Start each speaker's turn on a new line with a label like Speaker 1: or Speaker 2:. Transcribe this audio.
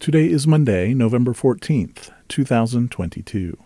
Speaker 1: Today is Monday, November 14th, 2022.